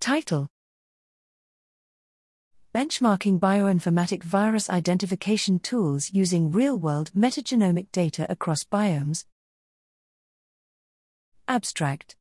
Title Benchmarking Bioinformatic Virus Identification Tools Using Real World Metagenomic Data Across Biomes. Abstract